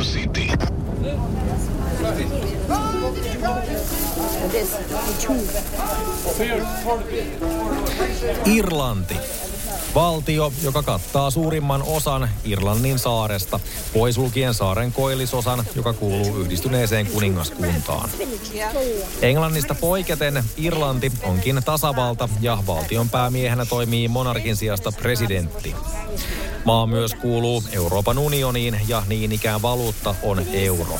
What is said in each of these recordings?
Radio City. Irlanti. Valtio, joka kattaa suurimman osan Irlannin saaresta, pois lukien saaren koillisosan, joka kuuluu yhdistyneeseen kuningaskuntaan. Englannista poiketen Irlanti onkin tasavalta ja valtion päämiehenä toimii monarkin sijasta presidentti. Maa myös kuuluu Euroopan unioniin ja niin ikään valuutta on euro.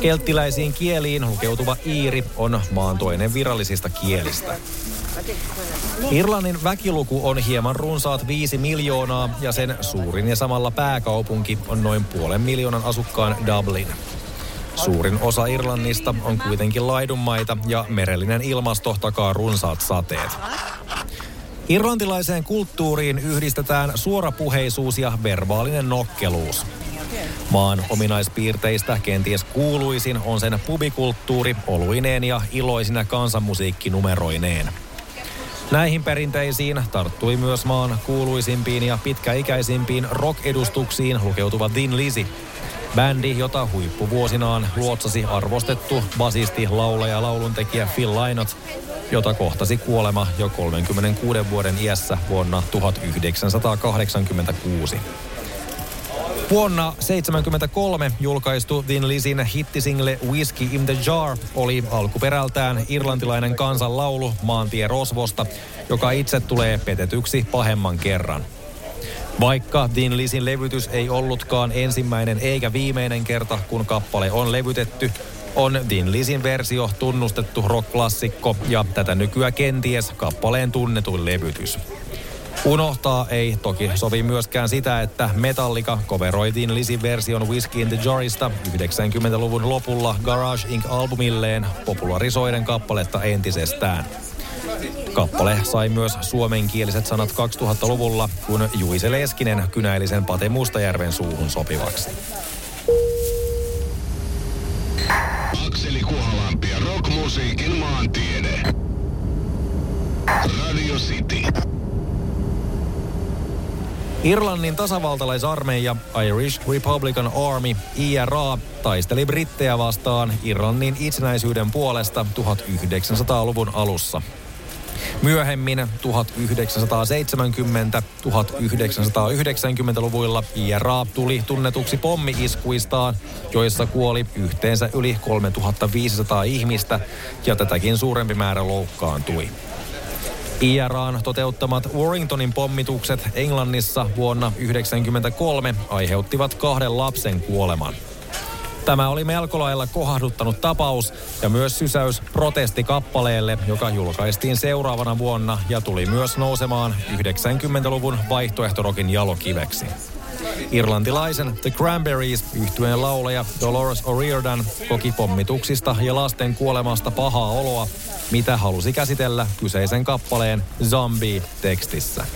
Kelttiläisiin kieliin lukeutuva iiri on maan toinen virallisista kielistä. Irlannin väkiluku on hieman runsaat 5 miljoonaa ja sen suurin ja samalla pääkaupunki on noin puolen miljoonan asukkaan Dublin. Suurin osa Irlannista on kuitenkin laidunmaita ja merellinen ilmasto takaa runsaat sateet. Irlantilaiseen kulttuuriin yhdistetään suorapuheisuus ja verbaalinen nokkeluus. Maan ominaispiirteistä kenties kuuluisin on sen pubikulttuuri oluineen ja iloisina kansanmusiikkinumeroineen. Näihin perinteisiin tarttui myös maan kuuluisimpiin ja pitkäikäisimpiin rock-edustuksiin lukeutuva Thin Lizzy. Bändi, jota huippuvuosinaan luotsasi arvostettu basisti, laulaja ja lauluntekijä Phil Lynott, jota kohtasi kuolema jo 36 vuoden iässä vuonna 1986. Vuonna 1973 julkaistu Thin Lizzyn hittisingle Whiskey in the Jar oli alkuperältään irlantilainen kansanlaulu maantie Rosvosta, joka itse tulee petetyksi pahemman kerran. Vaikka Thin Lizzyn levytys ei ollutkaan ensimmäinen eikä viimeinen kerta, kun kappale on levytetty, on Thin Lizzyn versio tunnustettu rock-klassikko ja tätä nykyä kenties kappaleen tunnetuin levytys. Unohtaa ei toki sovi myöskään sitä, että Metallica coveroitiin Lisin version Whiskey in the Jarista 90-luvun lopulla Garage Inc. albumilleen popularisoiden kappaletta entisestään. Kappale sai myös suomenkieliset sanat 2000-luvulla, kun Juise Leskinen kynäili sen Pate Mustajärven suuhun sopivaksi. Akseli Kuhalampi ja rockmusiikin maantiede. Radio City. Irlannin tasavaltalaisarmeija Irish Republican Army IRA taisteli brittejä vastaan Irlannin itsenäisyyden puolesta 1900-luvun alussa. Myöhemmin 1970-1990-luvuilla IRA tuli tunnetuksi pommi-iskuistaan, joissa kuoli yhteensä yli 3500 ihmistä ja tätäkin suurempi määrä loukkaantui. IRAn toteuttamat Warringtonin pommitukset Englannissa vuonna 1993 aiheuttivat kahden lapsen kuoleman. Tämä oli melko lailla kohahduttanut tapaus ja myös sysäys protestikappaleelle, joka julkaistiin seuraavana vuonna ja tuli myös nousemaan 90-luvun vaihtoehtorokin jalokiveksi. Irlantilaisen The Cranberries yhtyeen laulaja Dolores O'Riordan koki pommituksista ja lasten kuolemasta pahaa oloa, mitä halusi käsitellä kyseisen kappaleen Zombie-tekstissä.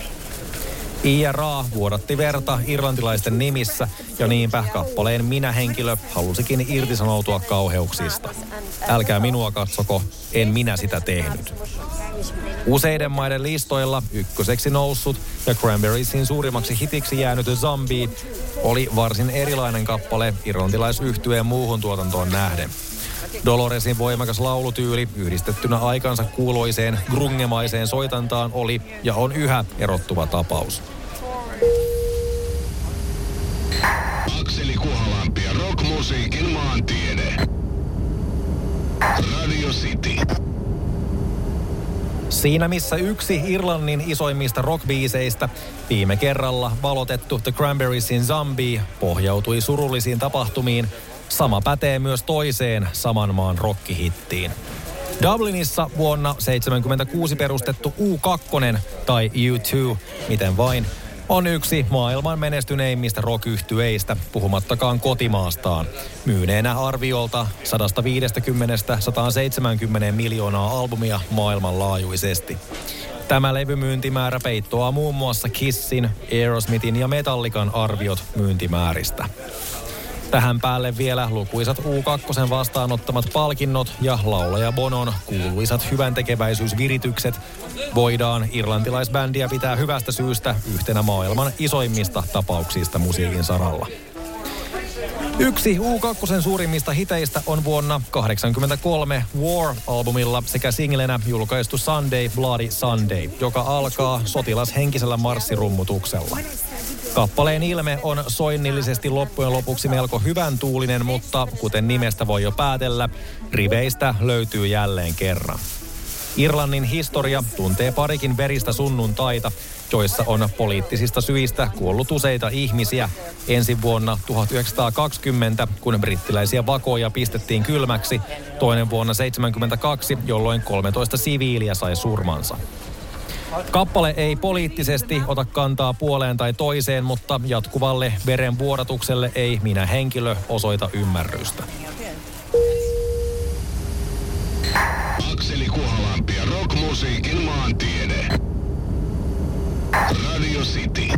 IRA vuodatti verta irlantilaisten nimissä ja niinpä kappaleen minä-henkilö halusikin irtisanoutua kauheuksista. Älkää minua katsoko, en minä sitä tehnyt. Useiden maiden listoilla ykköseksi noussut ja Cranberriesin suurimmaksi hitiksi jäänyt Zombie oli varsin erilainen kappale irlantilaisyhtyeen muuhun tuotantoon nähden. Doloresin voimakas laulutyyli yhdistettynä aikansa kuuloiseen grungemaiseen soitantaan oli ja on yhä erottuva tapaus. Akseli Kuhalampi ja rockmusiikin maantiede. Radio City. Siinä missä yksi Irlannin isoimmista rockbiiseistä, viime kerralla valotettu The Cranberriesin Zombie, pohjautui surullisiin tapahtumiin, sama pätee myös toiseen saman maan rockihittiin. Dublinissa vuonna 1976 perustettu U2 tai U2, miten vain, on yksi maailman menestyneimmistä rock puhumattakaan kotimaastaan. Myyneenä arviolta 150-170 miljoonaa albumia maailmanlaajuisesti. Tämä levymyyntimäärä peittoaa muun muassa Kissin, Aerosmithin ja Metallican arviot myyntimääristä. Tähän päälle vielä lukuisat U2 vastaanottamat palkinnot ja laulaja Bonon kuuluisat hyvän tekeväisyysviritykset voidaan irlantilaisbändiä pitää hyvästä syystä yhtenä maailman isoimmista tapauksista musiikin saralla. Yksi U2 suurimmista hiteistä on vuonna 1983 War-albumilla sekä singlenä julkaistu Sunday Bloody Sunday, joka alkaa sotilashenkisellä marssirummutuksella. Kappaleen ilme on soinnillisesti loppujen lopuksi melko hyvän tuulinen, mutta kuten nimestä voi jo päätellä, riveistä löytyy jälleen kerran. Irlannin historia tuntee parikin veristä sunnuntaita, joissa on poliittisista syistä kuollut useita ihmisiä. Ensi vuonna 1920, kun brittiläisiä vakoja pistettiin kylmäksi, toinen vuonna 1972, jolloin 13 siviiliä sai surmansa. Kappale ei poliittisesti ota kantaa puoleen tai toiseen, mutta jatkuvalle verenvuodatukselle ei minä henkilö osoita ymmärrystä. Akseli Kuhalampi ja rockmusiikin maantiede. Radio City.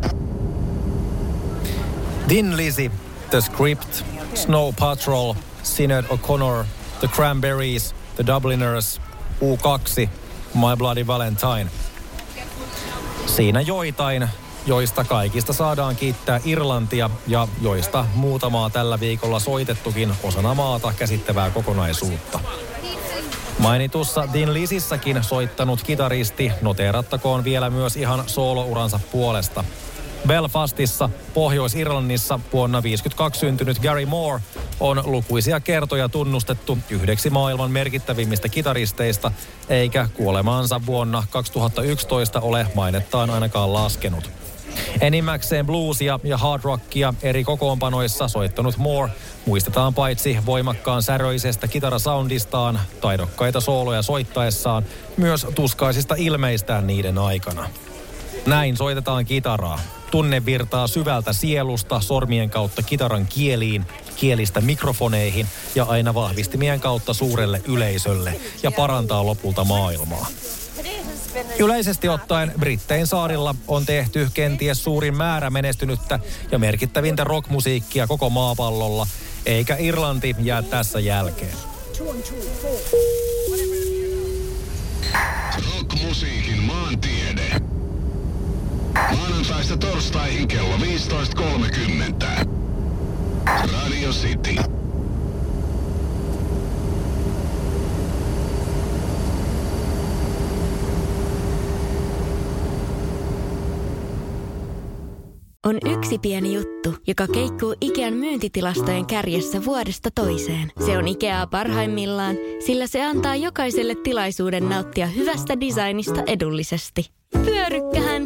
Din Lizzy, The Script, Snow Patrol, Sinead O'Connor, The Cranberries, The Dubliners, U2, My Bloody Valentine – Siinä joitain, joista kaikista saadaan kiittää Irlantia ja joista muutamaa tällä viikolla soitettukin osana maata käsittävää kokonaisuutta. Mainitussa Din Lisissäkin soittanut kitaristi noteerattakoon vielä myös ihan soolouransa puolesta – Belfastissa, Pohjois-Irlannissa vuonna 52 syntynyt Gary Moore on lukuisia kertoja tunnustettu yhdeksi maailman merkittävimmistä kitaristeista, eikä kuolemaansa vuonna 2011 ole mainettaan ainakaan laskenut. Enimmäkseen bluesia ja hard rockia eri kokoonpanoissa soittanut Moore muistetaan paitsi voimakkaan säröisestä kitarasoundistaan, taidokkaita sooloja soittaessaan, myös tuskaisista ilmeistään niiden aikana. Näin soitetaan kitaraa. Tunne virtaa syvältä sielusta sormien kautta kitaran kieliin, kielistä mikrofoneihin ja aina vahvistimien kautta suurelle yleisölle ja parantaa lopulta maailmaa. Yleisesti ottaen Brittein saarilla on tehty kenties suurin määrä menestynyttä ja merkittävintä rockmusiikkia koko maapallolla, eikä Irlanti jää tässä jälkeen. Rockmusiikin maantiede. Maanantaista torstaihin kello 15.30. Radio City. On yksi pieni juttu, joka keikkuu Ikean myyntitilastojen kärjessä vuodesta toiseen. Se on Ikeaa parhaimmillaan, sillä se antaa jokaiselle tilaisuuden nauttia hyvästä designista edullisesti. Pyörykkähän